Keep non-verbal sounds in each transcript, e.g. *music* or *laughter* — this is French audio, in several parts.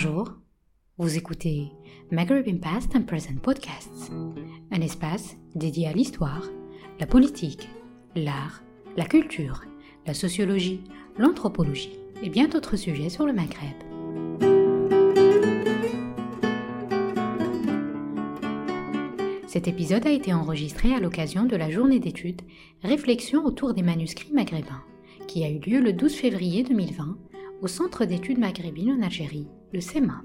Bonjour, vous écoutez Maghreb Past and Present Podcasts, un espace dédié à l'histoire, la politique, l'art, la culture, la sociologie, l'anthropologie et bien d'autres sujets sur le Maghreb. Cet épisode a été enregistré à l'occasion de la journée d'études Réflexion autour des manuscrits maghrébins, qui a eu lieu le 12 février 2020 au Centre d'études maghrébines en Algérie, le CEMA,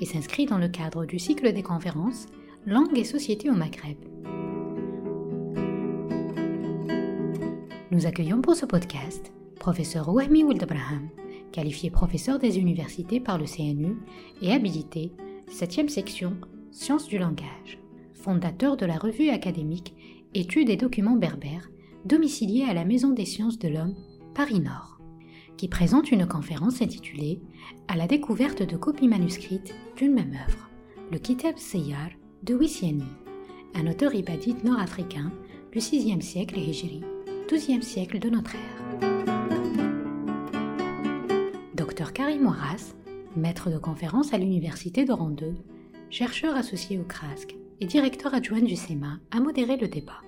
et s'inscrit dans le cadre du cycle des conférences Langue et société au Maghreb. Nous accueillons pour ce podcast professeur Ouahmi Wildabraham, qualifié professeur des universités par le CNU et habilité 7e section Sciences du langage, fondateur de la revue académique Études et documents berbères, domiciliée à la Maison des sciences de l'homme, Paris Nord qui présente une conférence intitulée À la découverte de copies manuscrites d'une même œuvre, le Kitab Seyyar de Wissiani, un auteur ibadite nord-africain du VIe siècle Hijri, XIIe siècle de notre ère. Dr Karim Moras, maître de conférence à l'université de Rondeux, chercheur associé au CRASC et directeur adjoint du SEMA, a modéré le débat.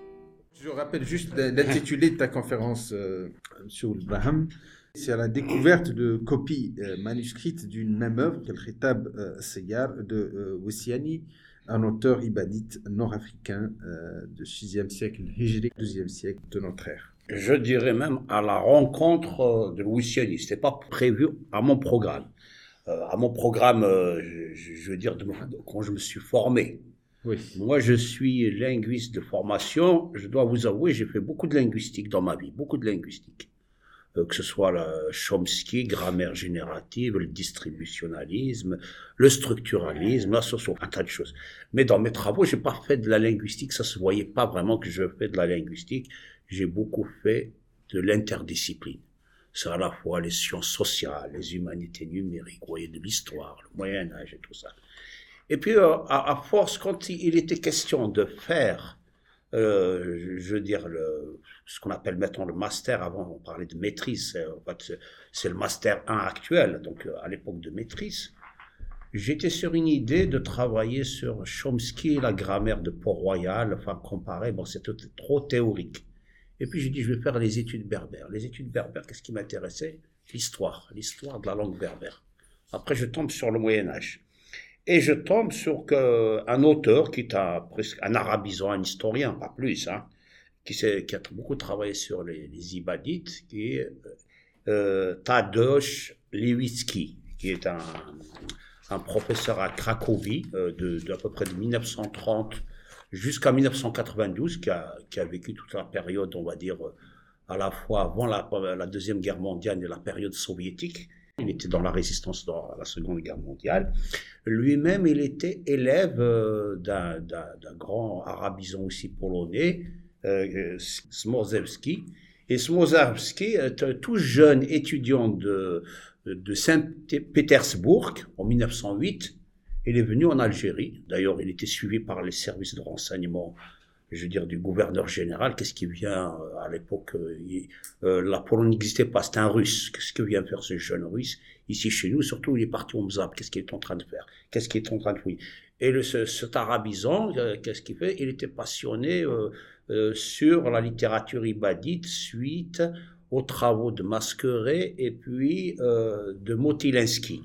Je rappelle juste l'intitulé de ta conférence, euh, M. Ibrahim. C'est à la découverte de copies euh, manuscrites d'une même œuvre, le Khitab euh, Seyyar de euh, Wissiani, un auteur ibadite nord-africain du 6e siècle Hijri, 12e siècle de notre ère. Je dirais même à la rencontre de Wissiani. Ce n'était pas prévu à mon programme. à mon programme, je, veux dire, quand je me suis formé. Oui. Moi, je suis linguiste de formation. Je dois vous avouer, j'ai fait beaucoup de linguistique dans ma vie, beaucoup de linguistique. Euh, que ce soit la Chomsky, grammaire générative, le distributionnalisme, le structuralisme, la socio, un tas de choses. Mais dans mes travaux, j'ai pas fait de la linguistique, ça se voyait pas vraiment que je fais de la linguistique. J'ai beaucoup fait de l'interdiscipline. C'est à la fois les sciences sociales, les humanités numériques, vous voyez, de l'histoire, le Moyen Âge et tout ça. Et puis, euh, à, force, quand il était question de faire euh, je veux dire, ce qu'on appelle maintenant le master, avant on parlait de maîtrise, c'est le master 1 actuel, donc euh, à l'époque de maîtrise. J'étais sur une idée de travailler sur Chomsky, la grammaire de Port-Royal, enfin comparer, bon c'était trop théorique. Et puis j'ai dit, je vais faire les études berbères. Les études berbères, qu'est-ce qui m'intéressait? L'histoire, l'histoire de la langue berbère. Après, je tombe sur le Moyen Âge. Et je tombe sur un auteur qui est un, presque un arabisant, un historien, pas plus, hein, qui, a beaucoup travaillé sur les, Ibadites, qui est euh, Tadeusz Lewicki, qui est un, professeur à Cracovie euh, de, à peu près de 1930 jusqu'à 1992, qui a, vécu toute la période, on va dire, à la fois avant la Deuxième Guerre mondiale et la période soviétique. Il était dans la résistance dans la Seconde Guerre mondiale. Lui-même, il était élève euh, d'un grand arabisant aussi polonais, euh, Smorzewski. Et Smorzewski, tout jeune étudiant de Saint-Pétersbourg en 1908, il est venu en Algérie. D'ailleurs, il était suivi par les services de renseignement je veux dire, du gouverneur général, qu'est-ce qui vient, euh, à l'époque, euh, euh, la Pologne n'existait pas, c'était un russe. Qu'est-ce que vient faire ce jeune russe ici chez nous? Surtout, il est parti au Mzab, qu'est-ce qu'il est en train de faire? Qu'est-ce qu'il est en train de faire Et le, ce, cet arabisant, qu'est-ce qu'il fait? Il était passionné sur la littérature ibadite suite aux travaux de Masqueret et puis de Motilinski.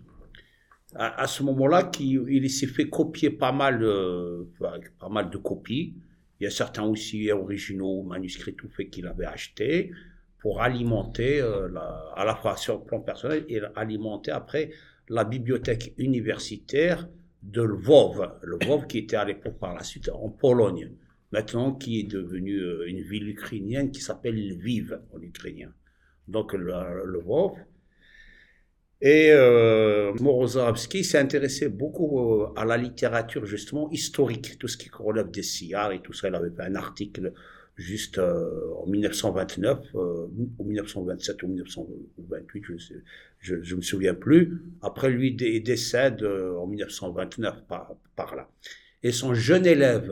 À, ce moment-là, il, il s'est fait copier pas mal, pas mal de copies il y a certains aussi originaux, manuscrits tout faits qu'il avait achetés pour alimenter, euh, à la fois sur le plan personnel et alimenter après la bibliothèque universitaire de Lvov. Lvov qui était à l'époque par la suite en Pologne, maintenant qui est devenue euh, une ville ukrainienne qui s'appelle Lviv en ukrainien. Donc Lvov, et euh, Morozovski s'est intéressé beaucoup euh, à la littérature justement historique, tout ce qui relève des sillars et tout ça. Il avait fait un article juste euh, en 1929, euh, ou 1927 ou 1928, je ne me souviens plus. Après lui, il décède en 1929 par, là. Et son jeune élève,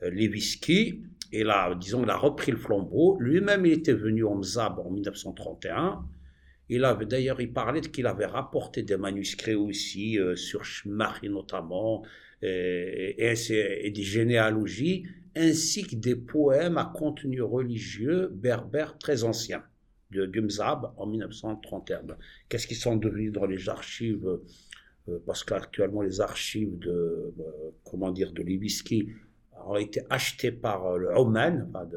Lewiski, il a, disons, il a repris le flambeau. Lui-même, il était venu en Mzab en 1931. Il avait d'ailleurs, il parlait qu'il avait rapporté des manuscrits aussi sur Shmari notamment, et, et, des généalogies, ainsi que des poèmes à contenu religieux berbères très anciens de Gumzab en 1931. Qu'est-ce qu'ils sont devenus dans les archives euh, Parce qu'actuellement, les archives de, euh, comment dire, de Libiski ont été achetées par euh, le Oman, enfin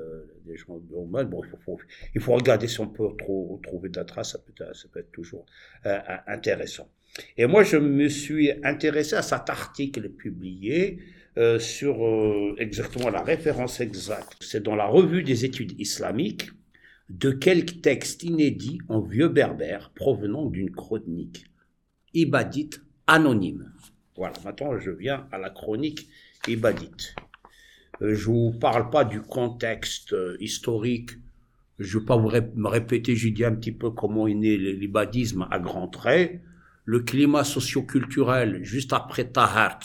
des gens de Oman. Bon, il faut, regarder si on peut trouver traces, ça peut, ça peut être toujours intéressant. Et moi, je me suis intéressé à cet article publié sur exactement la référence exacte. C'est dans la revue des études islamiques de quelques textes inédits en vieux berbère provenant d'une chronique ibadite anonyme. Voilà, maintenant je viens à la chronique ibadite. Euh, je vous parle pas du contexte euh, historique, je vais pas vous me répéter, je dis un petit peu comment est né l'ibadisme à grands traits. Le climat socio-culturel, juste après Tahart,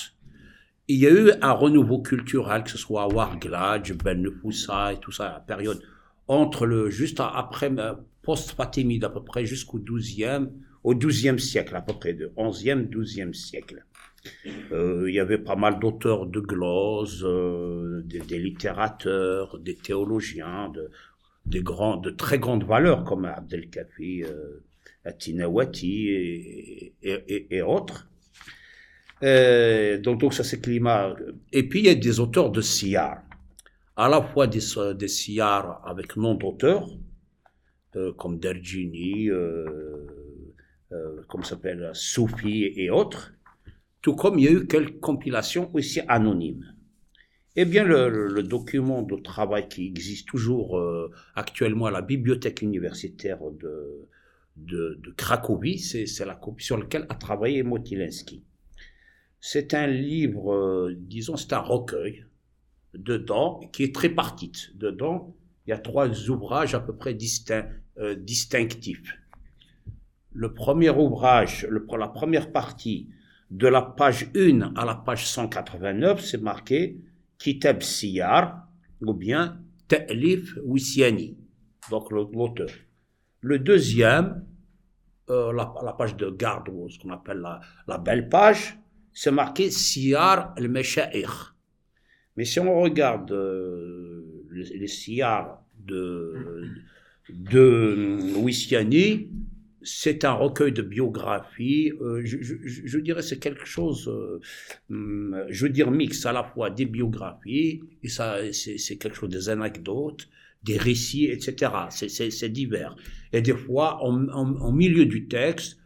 il y a eu un renouveau culturel, que ce soit à Warglad, Ben Nefoussa et tout ça, la période entre le, juste après, euh, post-Fatimide à peu près jusqu'au 12e, au 12e siècle à peu près, de 11e, 12e siècle. Euh, il y avait pas mal d'auteurs de gloses, euh, des, littérateurs, des théologiens, de, des grands, de très grandes valeurs comme Abdelkafi, euh, Atinawati et, et, et, autres. donc, ça c'est climat. Et puis il y a des auteurs de siyar à la fois des, des avec nom d'auteur, comme Dergini, comme s'appelle Soufi et autres, tout comme il y a eu quelques compilations aussi anonymes. Eh bien, le, document de travail qui existe toujours euh, actuellement à la bibliothèque universitaire de, de, Cracovie, c'est la copie sur laquelle a travaillé Motilinski. C'est un livre, euh, disons, c'est un recueil dedans, qui est tripartite. Dedans, il y a trois ouvrages à peu près euh, distinctifs. Le premier ouvrage, la première partie, de la page 1 à la page 189, c'est marqué Kitab Siyar ou bien Ta'lif Wissiani, donc l'auteur. Le deuxième, euh, la, page de garde, ou ce qu'on appelle la, belle page, c'est marqué Siyar al-Masha'ir, mais si on regarde euh, les, les de, de Wissiani, c'est un recueil de biographies. Euh, je, dirais c'est quelque chose, euh, hum, je veux dire mix à la fois des biographies et ça, c'est quelque chose des anecdotes, des récits, etc. C'est divers. Et des fois, en, milieu du texte,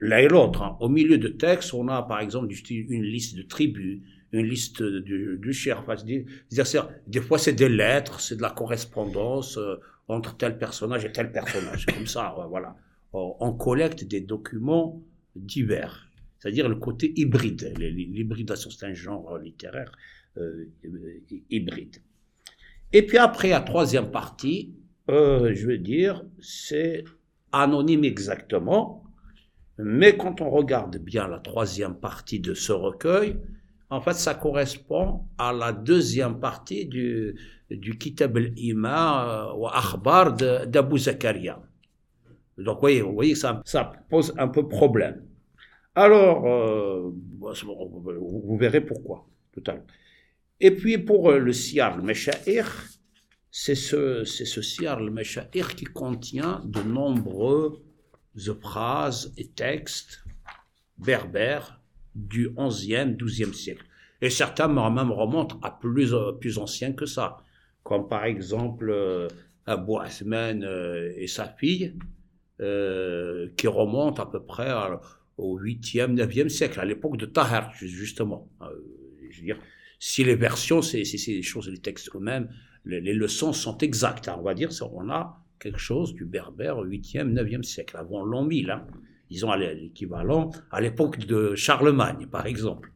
l'un et l'autre, hein, au milieu du texte, on a par exemple une liste de tribus, une liste du, du des fois, c'est des lettres, c'est de la correspondance euh, entre tel personnage et tel personnage. Comme ça, voilà. On collecte des documents divers. C'est-à-dire le côté hybride. L'hybridation, c'est un genre littéraire euh, hybride. Et puis après, la troisième partie, euh, je veux dire, c'est anonyme exactement, mais quand on regarde bien la troisième partie de ce recueil, en fait, ça correspond à la deuxième partie du, Kitab al-Ima euh, ou Akhbar d'Abu Zakaria. Donc, vous voyez, vous voyez ça, pose un peu problème. Alors, euh, vous verrez pourquoi tout à l'heure. Et puis, pour euh, le Siyar al-Mesha'ir, c'est ce, Siyar al-Mesha'ir qui contient de nombreuses phrases et textes berbères du 11e, 12e siècle. Et certains même remontent à plus, euh, plus anciens que ça, comme par exemple euh, Abou Asman euh, et sa fille, qui remontent à peu près au 8e, 9e siècle, à l'époque de Tahar, justement. je veux dire, si les versions, c'est les choses, les textes eux-mêmes, les, leçons sont exactes. Hein, on va dire, on a quelque chose du berbère au 8e, 9e siècle, avant l'an 1000. Hein disons l'équivalent à l'époque de Charlemagne, par exemple.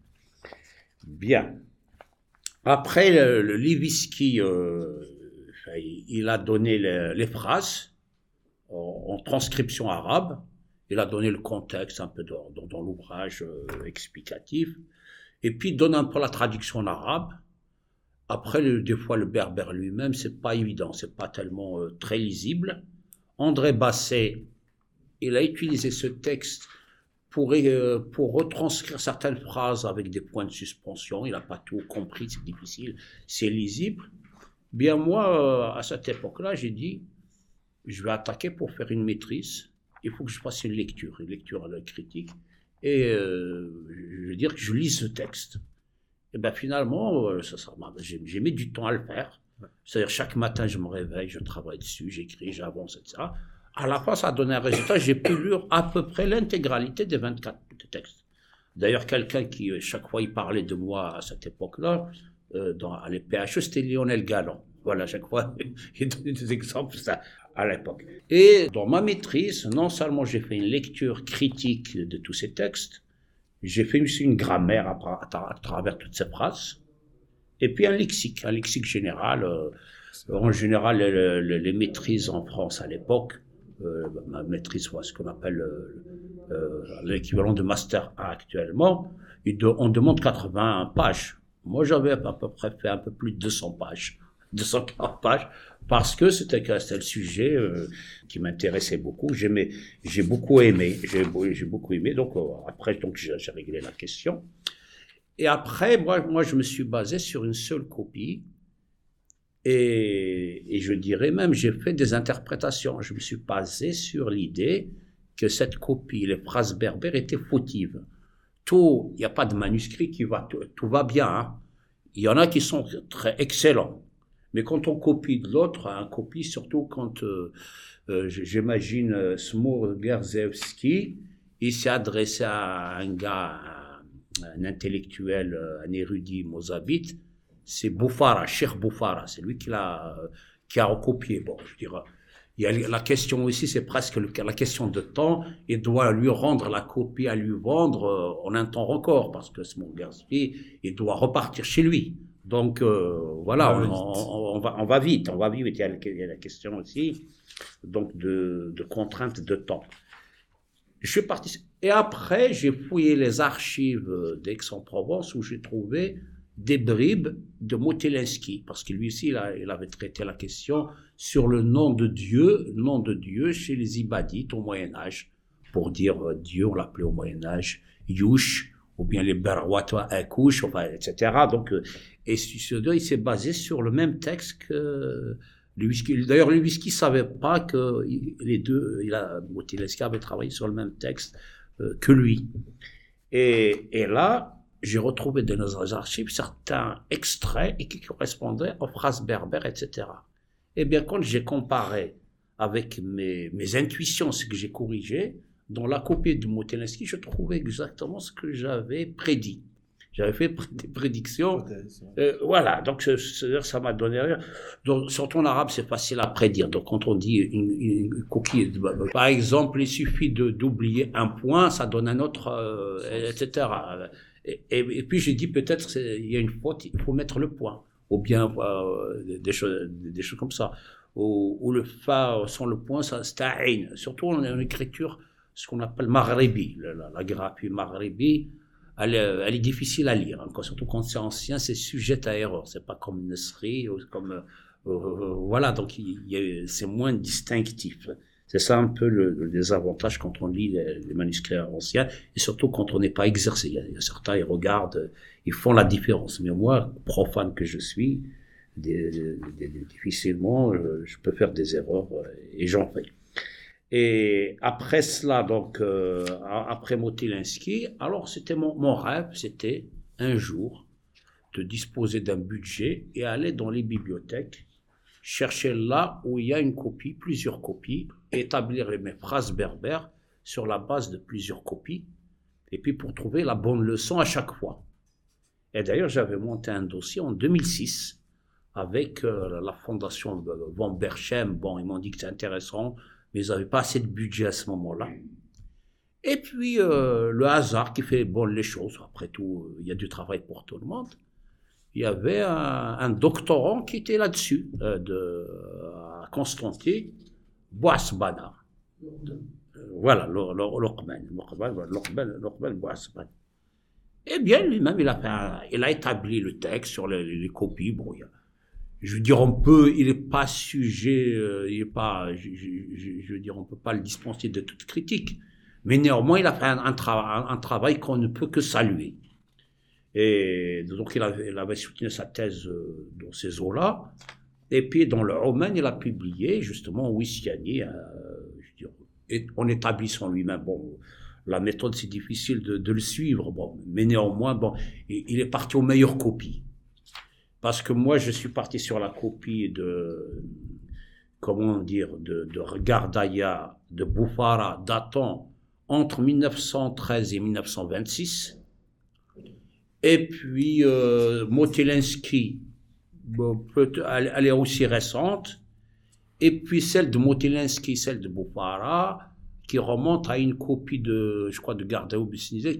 Bien. Après, le, le euh, il a donné les, phrases en, transcription arabe. Il a donné le contexte un peu dans, l'ouvrage euh, explicatif. Et puis, il donne un peu la traduction en arabe. Après, des fois, le berbère lui-même, c'est pas évident, c'est pas tellement euh, très lisible. André Basset il a utilisé ce texte pour, euh, pour retranscrire certaines phrases avec des points de suspension. Il n'a pas tout compris, c'est difficile, c'est lisible. Bien moi, euh, à cette époque-là, j'ai dit, je vais attaquer pour faire une maîtrise. Il faut que je fasse une lecture, une lecture critique. Et euh, je veux dire que je lis ce texte. Et bien finalement, ça, ça, j'ai mis du temps à le faire. C'est-à-dire chaque matin, je me réveille, je travaille dessus, j'écris, j'avance, etc à la fin, ça a donné un résultat. J'ai pu lire à peu près l'intégralité des 24 textes. D'ailleurs, quelqu'un qui, euh, chaque fois, il parlait de moi à cette époque-là, euh, dans à l'EPHE, c'était Lionel Galland. Voilà, chaque fois, *laughs* il donne des exemples ça, à l'époque. Et dans ma maîtrise, non seulement j'ai fait une lecture critique de tous ces textes, j'ai fait aussi une grammaire à, travers toutes ces phrases, et puis un lexique, un lexique général. Euh, en général, les maîtrises en France à l'époque, ma maîtrise, ce qu'on appelle euh, euh, l'équivalent de master actuellement, on demande 80 pages. Moi, j'avais à peu près fait un peu plus de 200 pages, *laughs* 240 pages, parce que c'était le sujet qui m'intéressait beaucoup. J'aimais, j'ai beaucoup aimé, j'ai beaucoup aimé. Donc après, donc j'ai réglé la question. Et après, moi, moi, je me suis basé sur une seule copie et, je dirais même, j'ai fait des interprétations. Je me suis basé sur l'idée que cette copie, les phrases berbères, étaient fautives. Tout, il n'y a pas de manuscrit qui va, tout, va bien. Hein. Il y en a qui sont très excellents. Mais quand on copie de l'autre, un copie, surtout quand, euh, euh, j'imagine, euh, Smur Gerzewski, il s'est adressé à un gars, un, intellectuel, un érudit mozabite, c'est Bouffara, Cheikh Bouffara, c'est lui qui l'a qui a recopié. Bon, je dirais, il y a la question aussi, c'est presque la question de temps. Il doit lui rendre la copie à lui vendre euh, en un temps record, parce que ce mon il doit repartir chez lui. Donc euh, voilà, on, va, on va vite, on va vite. Il y a, il y a la question aussi donc de, de contraintes de temps. Je suis parti. Et après, j'ai fouillé les archives d'Aix-en-Provence où j'ai trouvé des bribes de Motelinski, parce que lui aussi, il, avait traité la question sur le nom de Dieu, nom de Dieu chez les Ibadites au Moyen Âge, pour dire euh, Dieu, on l'appelait au Moyen Âge Yush, ou bien les Berwatois Akouch, etc. Donc, euh, et ce il s'est basé sur le même texte que Lewinski. D'ailleurs, Lewinski savait pas que les deux, il Motelinski avait travaillé sur le même texte euh, que lui. Et, et là, j'ai retrouvé dans nos archives certains extraits et qui correspondaient aux phrases berbères, etc. Eh bien, quand j'ai comparé avec mes, mes intuitions, ce que j'ai corrigé, dans la copie de Motelinski, je trouvais exactement ce que j'avais prédit. J'avais fait des prédictions. Euh, voilà, donc ça m'a donné rien. Donc, surtout en arabe, c'est facile à prédire. Donc, quand on dit une, coquille, par exemple, il suffit d'oublier un point, ça donne un autre, euh, etc. Et, puis j'ai dit peut-être il y a une faute, il faut mettre le point, ou bien euh, des, choses, des choses comme ça. Ou, le fa sans le point, ça c'est Surtout en, écriture, ce qu'on appelle maghribi, la, la, graphie maghribi, elle, est difficile à lire. Hein. surtout quand c'est ancien, c'est sujet à erreur. C'est pas comme Nesri, ou comme euh, euh, voilà, donc c'est moins distinctif. C'est ça un peu le, désavantage quand on lit les, manuscrits anciens, et surtout quand on n'est pas exercé. Il y, a, certains, ils regardent, ils font la différence. Mais moi, profane que je suis, difficilement, euh, je peux faire des erreurs, euh, et j'en fais. Et après cela, donc, euh, après Motilinski, alors c'était mon, mon rêve, c'était un jour de disposer d'un budget et aller dans les bibliothèques chercher là où il y a une copie, plusieurs copies, établir mes phrases berbères sur la base de plusieurs copies, et puis pour trouver la bonne leçon à chaque fois. Et d'ailleurs, j'avais monté un dossier en 2006 avec euh, la fondation Von Berchem. Bon, ils m'ont dit que c'est intéressant, mais ils n'avaient pas assez de budget à ce moment-là. Et puis, euh, le hasard qui fait bon les choses. Après tout, il y a du travail pour tout le monde il y avait un, doctorant qui était là-dessus, euh, de, à Constantin, Boasbana. Voilà, l'Orkman. Eh bien, lui-même, il, a il établi le texte sur les, copies. Bon, je veux dire, on peut, il n'est pas sujet, euh, il est pas, je, veux dire, on peut pas le dispenser de toute critique. Mais néanmoins, il a fait un travail qu'on ne peut que saluer. Et donc, il avait, soutenu sa thèse euh, dans ces eaux-là. Et puis, dans le roman, il a publié, justement, Wissiani, euh, en établissant lui-même, bon, la méthode, c'est difficile de, le suivre, bon, mais néanmoins, bon, il, est parti aux meilleures copies. Parce que moi, je suis parti sur la copie de, comment dire, de, de Gardaya, de Bouffara, datant entre 1913 et 1926. Et puis, euh, elle, est aussi récente. Et puis celle de Motelensky, celle de Bouffara, qui remonte à une copie de, je crois, de Gardaya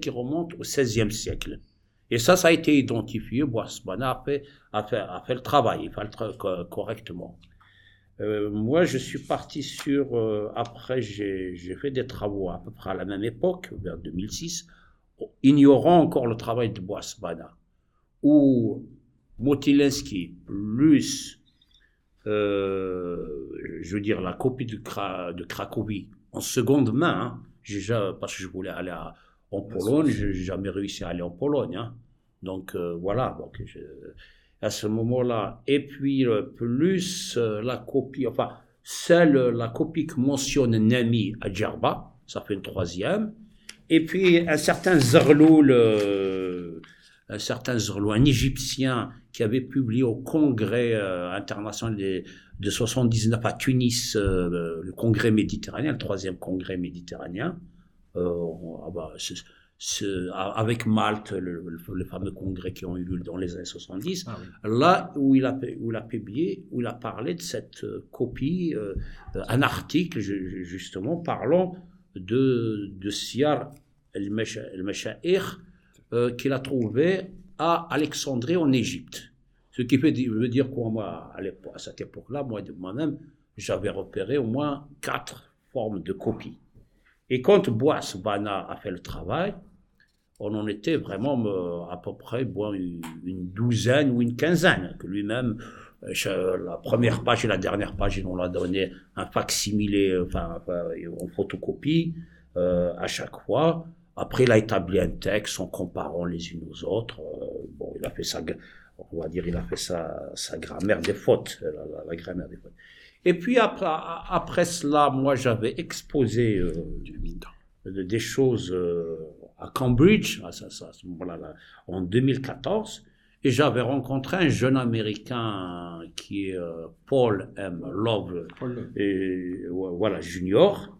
qui remonte au XVIe siècle. Et ça, ça a été identifié. Boisbana a fait, a, fait, a fait le travail, il fait le correctement. Euh, moi, je suis parti sur. Euh, après, j'ai fait des travaux à peu près à la même époque, vers 2006, ignorant encore le travail de Boisbana, où Motilensky plus, euh, je veux dire, la copie de, de Cracovie en seconde main, hein, parce que je voulais aller à, en Pologne, je n'ai jamais réussi à aller en Pologne. Hein. Donc euh, voilà, donc à ce moment-là. Et puis euh, plus euh, la copie, enfin celle, la copie que mentionne Nami à Djerba, ça fait une troisième. Et puis un certain Zerloul, un certain Zerloul, un Égyptien qui avait publié au Congrès international de, de 79 à Tunis, le Congrès méditerranéen, le troisième Congrès méditerranéen. Euh, ah bah, avec Malte, le, fameux congrès qui ont eu lieu dans les années 70, ah là où il, a, où il a publié, où il a parlé de cette euh, copie, euh, un article justement parlant de, de Siyar el-Masha'ir qu'il a trouvé à Alexandrie en Égypte. Ce qui veut dire quoi, moi, à, cette époque-là, moi, moi-même, j'avais repéré au moins quatre formes de copies. Et quand Bois Bana a fait le travail, on en était vraiment euh, à peu près bon, une douzaine ou une quinzaine, que lui-même, euh, la première page et la dernière page, on l'a donné un facsimilé, euh, enfin, en photocopie à chaque fois. Après, il a établi un texte en comparant les unes aux autres. bon, il a fait sa, on va dire, il a fait sa, sa grammaire des fautes, la, grammaire des fautes. Et puis après, après cela, moi j'avais exposé euh, des choses euh, à Cambridge, en 2014, et j'avais rencontré un jeune Américain qui est euh, Paul M. Love, Et, voilà, junior,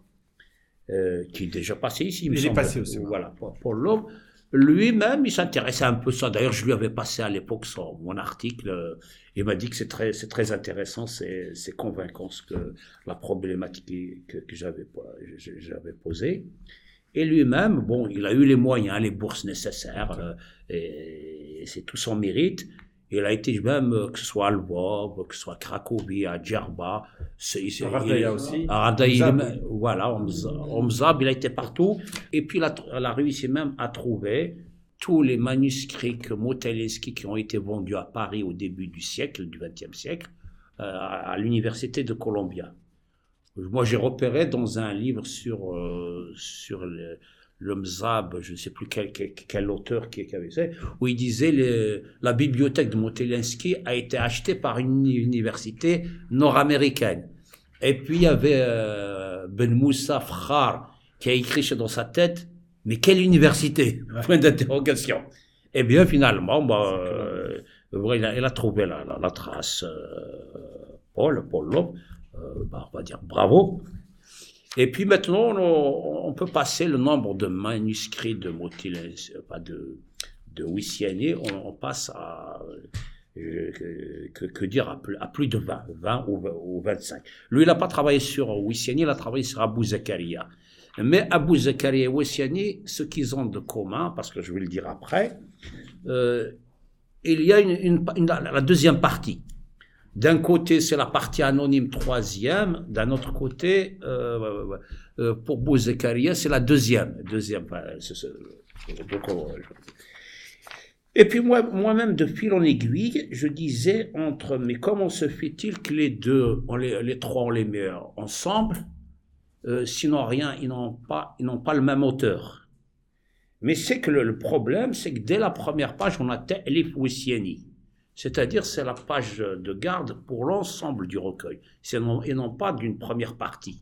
qui est déjà passé ici. Il, est passé aussi. Voilà, Paul Love lui-même, il s'intéressait un peu à ça. D'ailleurs, je lui avais passé à l'époque mon article. Il m'a dit que c'est très, c'est très intéressant, c'est, c'est convaincant ce que la problématique que, que j'avais, j'avais posée. Et lui-même, bon, il a eu les moyens, les bourses nécessaires, euh, et c'est tout son mérite. Il a été même, euh, que ce soit à Lvov, que ce soit à Cracovie, à Djerba, à aussi. À voilà, Omzab, il a été partout. Et puis, il a, a, réussi même à trouver tous les manuscrits que qui ont été vendus à Paris au début du siècle, du XXe siècle, euh, à, l'université de Columbia. Moi, j'ai repéré dans un livre sur, euh, sur le, le Mzab, je ne sais plus quel, quel, auteur qui, avait fait, où il disait que la bibliothèque de Motelensky a été achetée par une université nord-américaine. Et puis il y avait euh, Ben Moussa Frar qui a écrit dans sa tête, mais quelle université? *laughs* Point d'interrogation. Et eh bien finalement, bah, euh, il, a, trouvé la, la, trace. Euh, Paul, Paul bah, on va dire bravo. Et puis maintenant, on, peut passer le nombre de manuscrits de Motilens, pas de, de Wissiani, on, passe à, euh, que, dire, à plus, à plus, de 20, 20 ou, 25. Lui, il n'a pas travaillé sur Wissiani, il a travaillé sur Abu Zakaria. Mais Abu Zakaria et Wissiani, ce qu'ils ont de commun, parce que je vais le dire après, euh, il y a la deuxième partie. D'un côté, c'est la partie anonyme troisième. D'un autre côté, euh, euh pour Bouzekaria, c'est la deuxième. deuxième donc, Et puis moi, moi-même, de fil en aiguille, je disais entre, mais comment se fait-il que les deux, les, les, trois, on les met ensemble, euh, sinon rien, ils n'ont pas, ils n'ont pas le même auteur. Mais c'est que le, problème, c'est que dès la première page, on a Elif Wissieni. C'est-à-dire, c'est la page de garde pour l'ensemble du recueil, et non pas d'une première partie.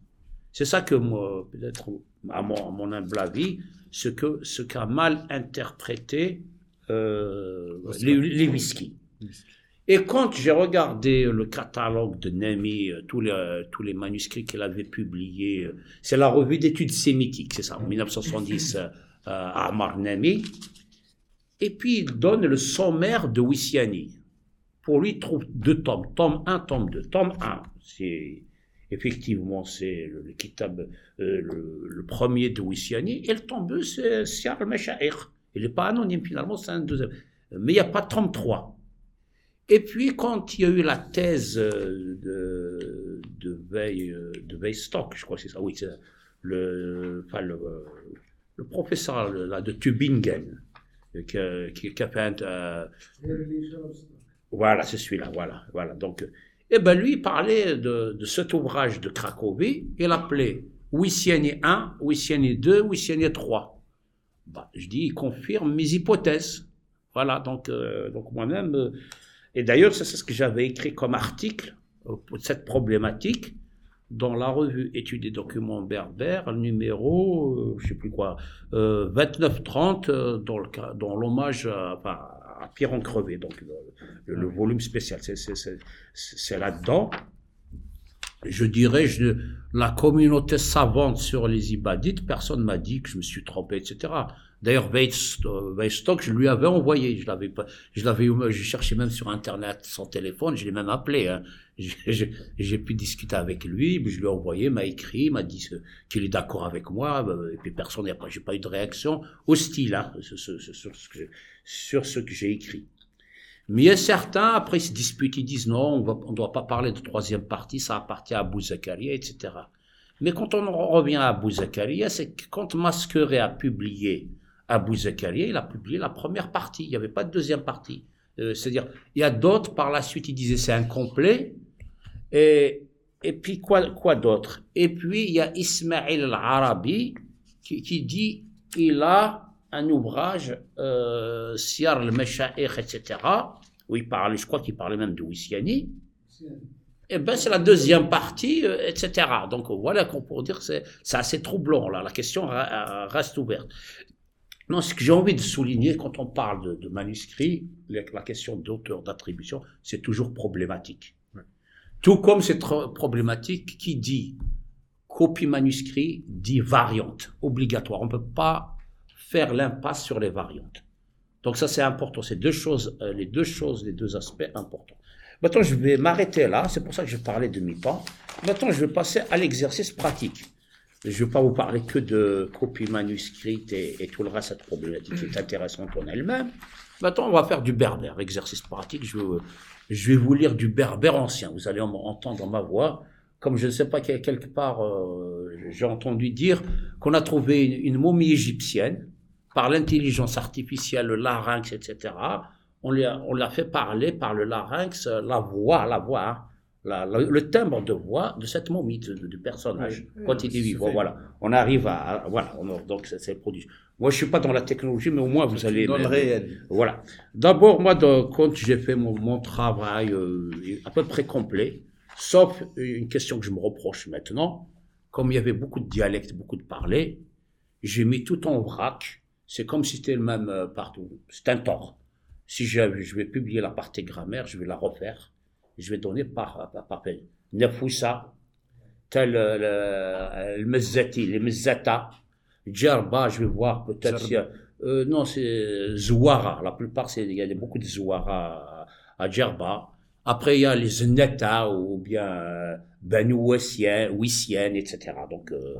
C'est ça que moi, peut-être, à mon, mon humble avis, ce qu'a mal interprété euh, les, les whisky. Et quand j'ai regardé le catalogue de Nemi, euh, tous les, euh, tous les manuscrits qu'il avait publiés, c'est la revue d'études sémitiques, c'est ça, en 1970, à Amar Nemi. Et puis il donne le sommaire de Wissiani. Pour lui, trouve deux tomes, tome 1, tome 2. Tome 1, c'est effectivement, c'est le, kitab, le, premier de Wissiani, et le tome 2, c'est Siar al-Masha'ir. Il n'est pas anonyme finalement, c'est un deuxième. Mais il n'y a pas 33. Et puis, quand il y a eu la thèse euh, de, de, euh, de je crois que c'est ça, oui, c'est le, enfin, le, le, professeur là, de Tübingen, qui, qui, qui a fait un. Voilà, c'est celui-là, voilà, voilà. Donc, eh ben lui, il parlait de, cet ouvrage de Cracovie, il l'appelait Wissiani 1, Wissiani 2, Wissiani 3. Bah, je dis, il confirme mes hypothèses. Voilà, donc, euh, donc moi-même, euh, et d'ailleurs, c'est ce que j'avais écrit comme article euh, pour cette problématique dans la revue Études et documents berbères, numéro, je sais plus quoi, 29-30, dans, l'hommage à Pierre en crevé, donc le, le volume spécial, c'est là-dedans je dirais, je, la communauté savante sur les Ibadites, personne m'a dit que je me suis trompé, etc. D'ailleurs, Weisstock, je lui avais envoyé, je l'avais pas, je l'avais, j'ai cherché même sur Internet son téléphone, je l'ai même appelé, hein. *laughs* J'ai pu discuter avec lui, je lui ai envoyé, m'a écrit, m'a dit qu'il est d'accord avec moi, euh, et puis personne, j'ai pas eu de réaction hostile, hein, sur, ce que j'ai écrit. Mais il y a certains, après, ils se disputent, ils disent non, on ne doit pas parler de troisième partie, ça appartient à Abou Zakaria, etc. Mais quand on revient à Abou Zakaria, c'est que quand Masqueret a publié Abou Zakaria, il a publié la première partie, il n'y avait pas de deuxième partie. Euh, c'est-à-dire, il y a d'autres, par la suite, ils disaient c'est incomplet. Et, et puis, quoi, quoi d'autre? Et puis, il y a Ismail al-Arabi qui, qui dit il a un ouvrage, euh, Siar al-Masha'ir, etc., où il parlait, je crois qu'il parlait même de Wissiani. Eh ben c'est la deuxième partie, euh, etc. Donc voilà qu'on pourrait dire que c'est assez troublant, là. La question reste ouverte. Non, ce que j'ai envie de souligner quand on parle de, manuscrits, la question d'auteur, d'attribution, c'est toujours problématique. Tout comme c'est problématique qui dit copie manuscrit dit variante obligatoire. On ne peut pas faire l'impasse sur les variantes. Donc ça c'est important, c'est deux choses, euh, les deux choses, les deux aspects importants. Maintenant je vais m'arrêter là, c'est pour ça que je parlais de mi-temps. Maintenant je vais passer à l'exercice pratique. Je ne vais pas vous parler que de copie manuscrite et, tout le reste, cette problématique est intéressante en elle-même. Maintenant on va faire du berbère, exercice pratique. Je vais, vous lire du berbère ancien, vous allez entendre ma voix comme je ne sais pas quelque part, euh, j'ai entendu dire qu'on a trouvé une momie égyptienne par l'intelligence artificielle, le larynx, etc., on l'a fait parler par le larynx, la voix, la voix, hein, le timbre de voix de cette momie, du personnage, quand il est vivant. Voilà, on arrive à, voilà, donc c'est produit. Moi, je suis pas dans la technologie, mais au moins vous allez. Dans le réel. Voilà. D'abord, moi, quand j'ai fait mon, travail euh, à peu près complet, sauf une question que je me reproche maintenant, comme il y avait beaucoup de dialectes, beaucoup de parlers, j'ai mis tout en vrac c'est comme si c'était le même euh, partout. C'est un tort. Si je, vais publier la partie grammaire, je vais la refaire. Je vais donner par, par, par Nefoussa, tel le, le Mezzati, le Mezzata. Djerba, je vais voir peut-être si, euh, non, c'est Zouara. La plupart, il y a beaucoup de Zouara à, Djerba. Après, il y a les Zneta ou bien euh, Wissiennes, etc. Donc, euh,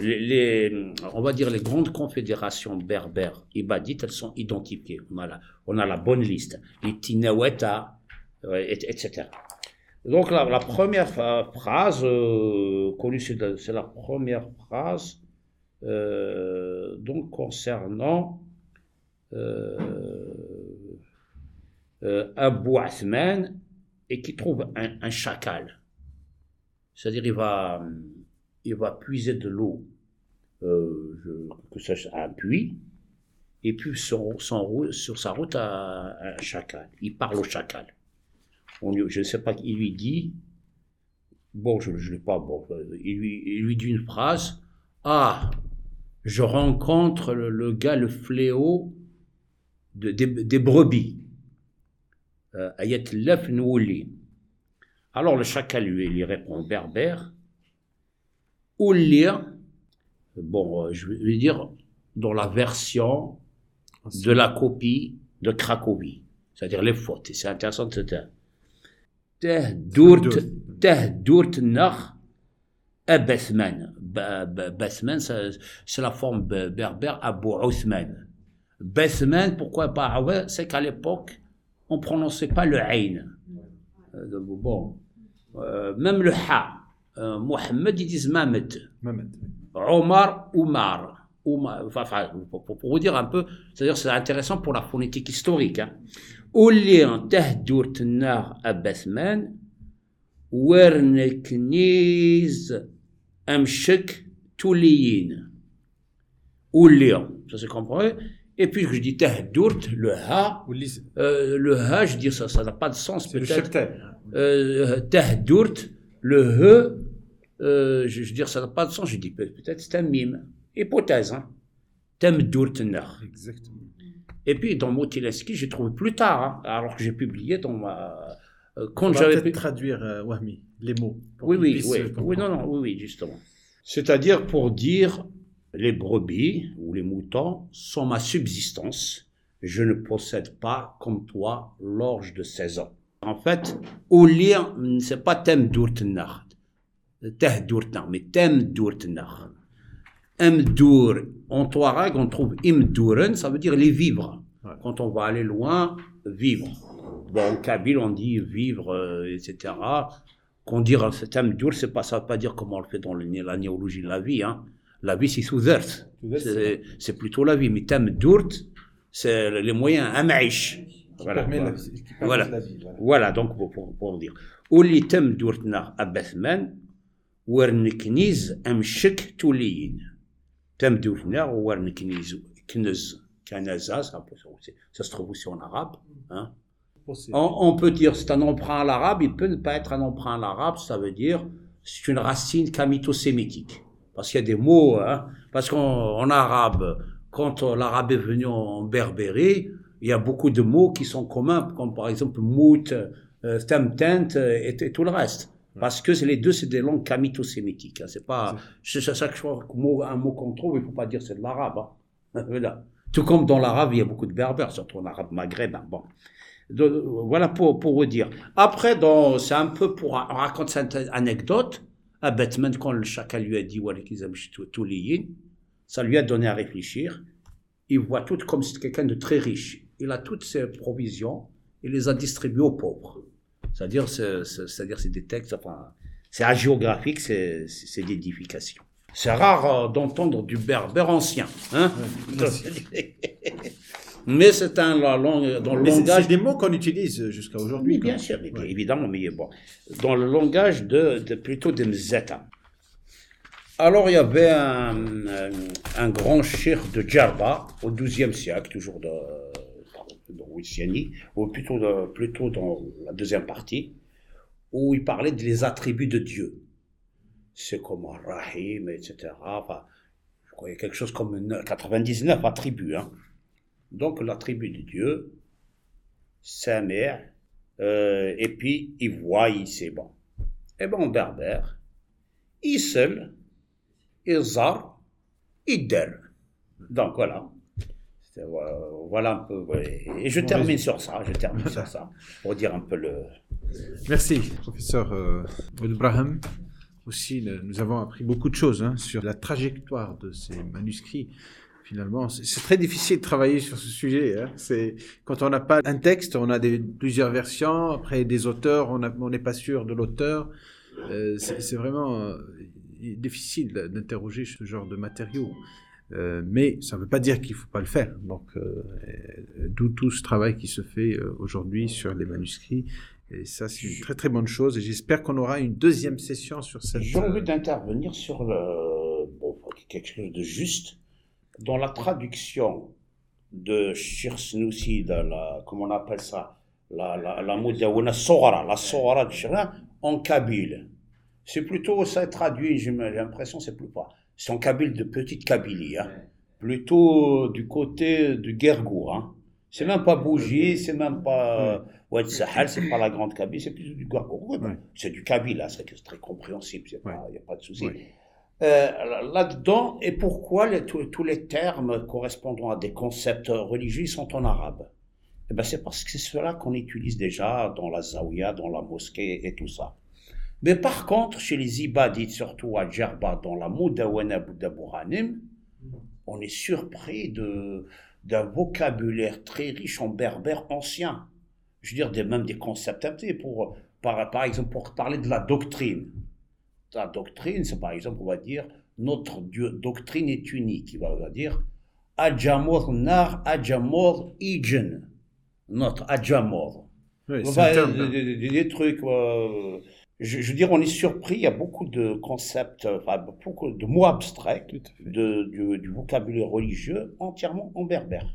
les, on va dire les grandes confédérations berbères ibadites, elles sont identifiées. On a la, on a la bonne liste. Les Tineweta, etc. Donc, la, première phrase euh, connue, c'est la première phrase euh, donc concernant euh, Abu Asman et qui trouve un, chacal. C'est-à-dire, il va, il va puiser de l'eau, euh, que ce soit un puits, et puis sur sa route à, un chacal. Il parle au chacal. On, je ne sais pas, il lui dit, bon, je ne l'ai pas, bon, il lui, il lui dit une phrase, ah, je rencontre le, gars, le fléau de, des, brebis. Euh, Alors le chacal lui, lui répond berbère. lire bon, euh, je vais dire dans la version de la copie de Cracovie, c'est-à-dire les fautes. C'est intéressant, c'était. Tehdourt, tehdourt nach Bethman. Bethman, c'est la forme berbère Abu Othman. Bethman, pourquoi pas C'est qu'à l'époque, on prononçait pas le Ain. Euh, bon, euh, même le Ha. Euh, Mohamed, ils disent Mamed. Omar, Oumar. Enfin, pour, vous dire un peu, c'est-à-dire c'est intéressant pour la phonétique historique. Hein. Oulian tahdourt nar abasman, wernekniz amshek touliyin. Oulian, ça se comprend Et puis je dis tahdourt, le ha, euh, le ha, je dis ça, ça n'a pas de sens peut-être. Euh, tahdourt, le he, euh, je, veux dire, ça n'a pas de sens. Je dis peut-être c'est un mime. Hypothèse, hein. Exactement. Et puis dans Motileski, j'ai trouvé plus tard, hein, alors que j'ai publié dans ma. Euh, quand j'avais pu traduire euh, Wahmi, les mots. Oui, oui, oui, oui, non, non, oui, oui, justement. C'est-à-dire pour dire les brebis ou les moutons sont ma subsistance. Je ne possède pas, comme toi, l'orge de 16 ans. En fait, au lire, c'est pas Tem Dourtnar. Teh Dourtnar, mais Tem Dourtnar. Imdour, en Touareg, on trouve Imdouren, ça veut dire les vivres. Quand on va aller loin, vivre. Bon, en Kabyle, on dit vivre, euh, etc. Qu'on dit cet Imdour, c'est pas, ça veut pas dire comment on le fait dans la néologie de la vie. Hein. La vie, c'est sous earth. C'est plutôt la vie. Mais Imdourt, c'est les moyens, Amaïch. Voilà. voilà. voilà. voilà. donc pour, pour, pour dire. Oli Temdourtna Abathman, Wernikniz Amshik Touliyin. تمدوثنا Ou ça se trouve aussi en arabe. Hein. On, peut dire c'est un emprunt à l'arabe, il peut ne pas être un emprunt à l'arabe, ça veut dire c'est une racine kamito-sémitique. Parce qu'il y a des mots, hein, parce qu'en arabe, quand l'arabe est venu en berbérie, il y a beaucoup de mots qui sont communs, comme par exemple mout, euh, temtent euh, et, et tout le reste parce que les deux, c'est des langues kamito-sémitiques. Hein. C'est pas, chaque fois un mot qu'on trouve, il faut pas dire c'est de l'arabe. Hein. *laughs* Tout comme dans l'arabe, il y a beaucoup de berbères, surtout en arabe maghrébin. Bon. voilà pour, pour vous dire. Après, c'est un peu pour raconter cette anecdote. À Batman, quand le chacal lui a dit, ça lui a donné à réfléchir. Il voit tout comme c'est quelqu'un de très riche. Il a toutes ses provisions, il les a distribuées aux pauvres. C'est-à-dire, c'est-à-dire, c'est des textes, enfin, c'est agiographique, c'est, c'est d'édification. C'est rare euh, d'entendre du berbère ancien, hein. *laughs* mais c'est un dans le langage. C'est des mots qu'on utilise jusqu'à aujourd'hui. Oui, bien sûr, évidemment, mais bon, dans le langage de, de plutôt des mzeta. Alors, il y avait un, un, grand chir de Djerba au XIIe siècle, toujours de, dans Wissiani, ou plutôt, plutôt dans la deuxième partie, où il parlait des attributs de Dieu. C'est comme Rahim, etc. Je croyais quelque chose comme 99 attributs. Hein. Donc l'attribut de Dieu, sa mère, euh, et puis il voit, c'est bon. Et bon, berbère, il seul, il zar, il der. Donc voilà. Voilà un peu. Et je termine sur ça. Je termine sur *laughs* ça pour dire un peu le. Merci, professeur euh, Ibrahim. Aussi, nous avons appris beaucoup de choses hein, sur la trajectoire de ces manuscrits. Finalement, c'est très difficile de travailler sur ce sujet. Hein. C'est quand on n'a pas un texte, on a des, plusieurs versions. Après, des auteurs, on n'est pas sûr de l'auteur. Euh, c'est vraiment euh, difficile d'interroger ce genre de matériaux. Mais ça ne veut pas dire qu'il ne faut pas le faire. Donc, d'où tout ce travail qui se fait aujourd'hui sur les manuscrits. Et ça, c'est une très très bonne chose. Et j'espère qu'on aura une deuxième session sur cette. J'ai envie d'intervenir sur le, bon, quelque chose de juste dans la traduction de Shirsnoussi, la, comment on appelle ça, la, la, la la Sora, la Sora de Shirin, en kabyle. C'est plutôt, ça traduit, j'ai l'impression, c'est plus pas. C'est en kabyle de petite Kabylie, hein. plutôt du côté du Gergour. Hein. C'est même pas Bougie, c'est même pas Oued Sahel, c'est pas la grande Kabylie, c'est plus du Gergour. C'est du kabyle, c'est très compréhensible, il n'y a pas de souci. Euh, là-dedans, et pourquoi les, tous, les termes correspondant à des concepts religieux sont en arabe? Eh ben, C'est parce que c'est cela qu'on utilise déjà dans la zaouia, dans la mosquée et tout ça. Mais par contre, chez les ibadites, surtout à Djerba, dans la Moudawana Boudabouranim, on est surpris de, d'un vocabulaire très riche en berbère ancien. Je veux dire, des, même des concepts pour, par, par exemple, pour parler de la doctrine ta doctrine, c'est par exemple, on va dire, notre doctrine est unique. Il va, dire Ajamor Nar Ajamor Ijen. Notre Ajamor. Oui, des, des, trucs. Euh, je, veux dire, on est surpris. Il y a beaucoup de concepts, enfin, beaucoup de mots abstraits de, du, vocabulaire religieux entièrement en berbère.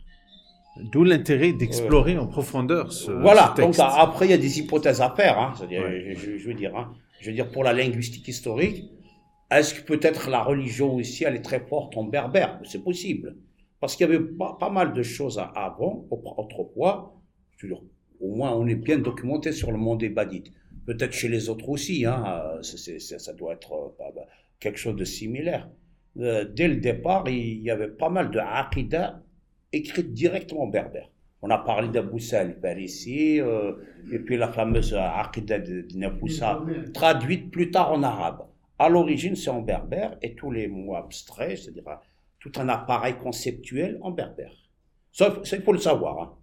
D'où l'intérêt d'explorer en profondeur ce, voilà, donc après il y a des hypothèses à faire, hein, je, je, veux dire, hein je veux dire, pour la linguistique historique, est-ce que peut-être la religion aussi, elle est très forte en berbère? C'est possible. Parce qu'il y avait pas, mal de choses avant, autrefois. au moins, on est bien documenté sur le monde des badites. Peut-être chez les autres aussi, hein, ça doit être euh, bah, quelque chose de similaire. Euh, dès le départ, il y avait pas mal de aqidah écrites directement en berbère. On a parlé d'Abou par ici, euh, et puis la fameuse Aqidah de Naboussa, traduite plus tard en arabe. À l'origine, c'est en berbère, et tous les mots abstraits, c'est-à-dire tout un appareil conceptuel en berbère. Ça, il faut le savoir. Hein.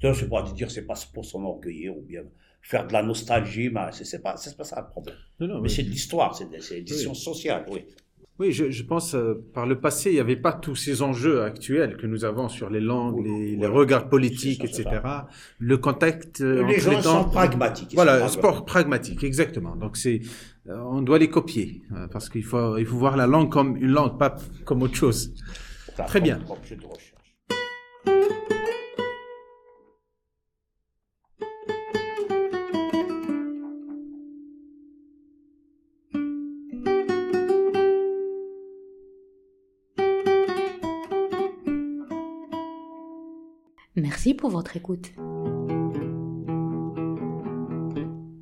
Je ne sais pas dire c'est pas pour s'enorgueillir ou bien faire de la nostalgie, c'est pas, pas ça le problème. mais, c'est de l'histoire, c'est des éditions sociales, oui. Oui, je, pense, euh, par le passé, il n'y avait pas tous ces enjeux actuels que nous avons sur les langues, les, regards politiques, etc. Le contact euh, les gens sont pragmatiques. Voilà, sport pragmatique, exactement. Donc c'est, euh, on doit les copier parce qu'il faut, il faut voir la langue comme une langue, pas comme autre chose. Très bien. Merci pour votre écoute.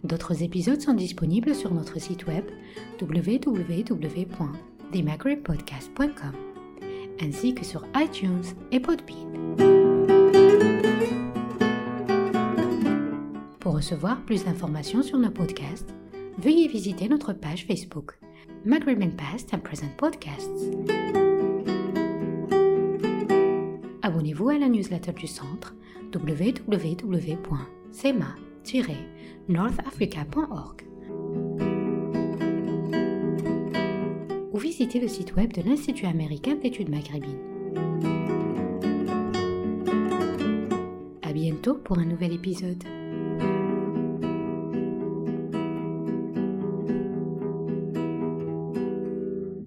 D'autres épisodes sont disponibles sur notre site web www.themaghribpodcast.com ainsi que sur iTunes et Podbean. Pour recevoir plus d'informations sur nos podcasts, veuillez visiter notre page Facebook Maghreb Past and Present Podcasts. Abonnez-vous à la newsletter du centre www.sema-northafrica.org ou visitez le site web de l'Institut américain d'études maghrébines. À bientôt pour un nouvel épisode.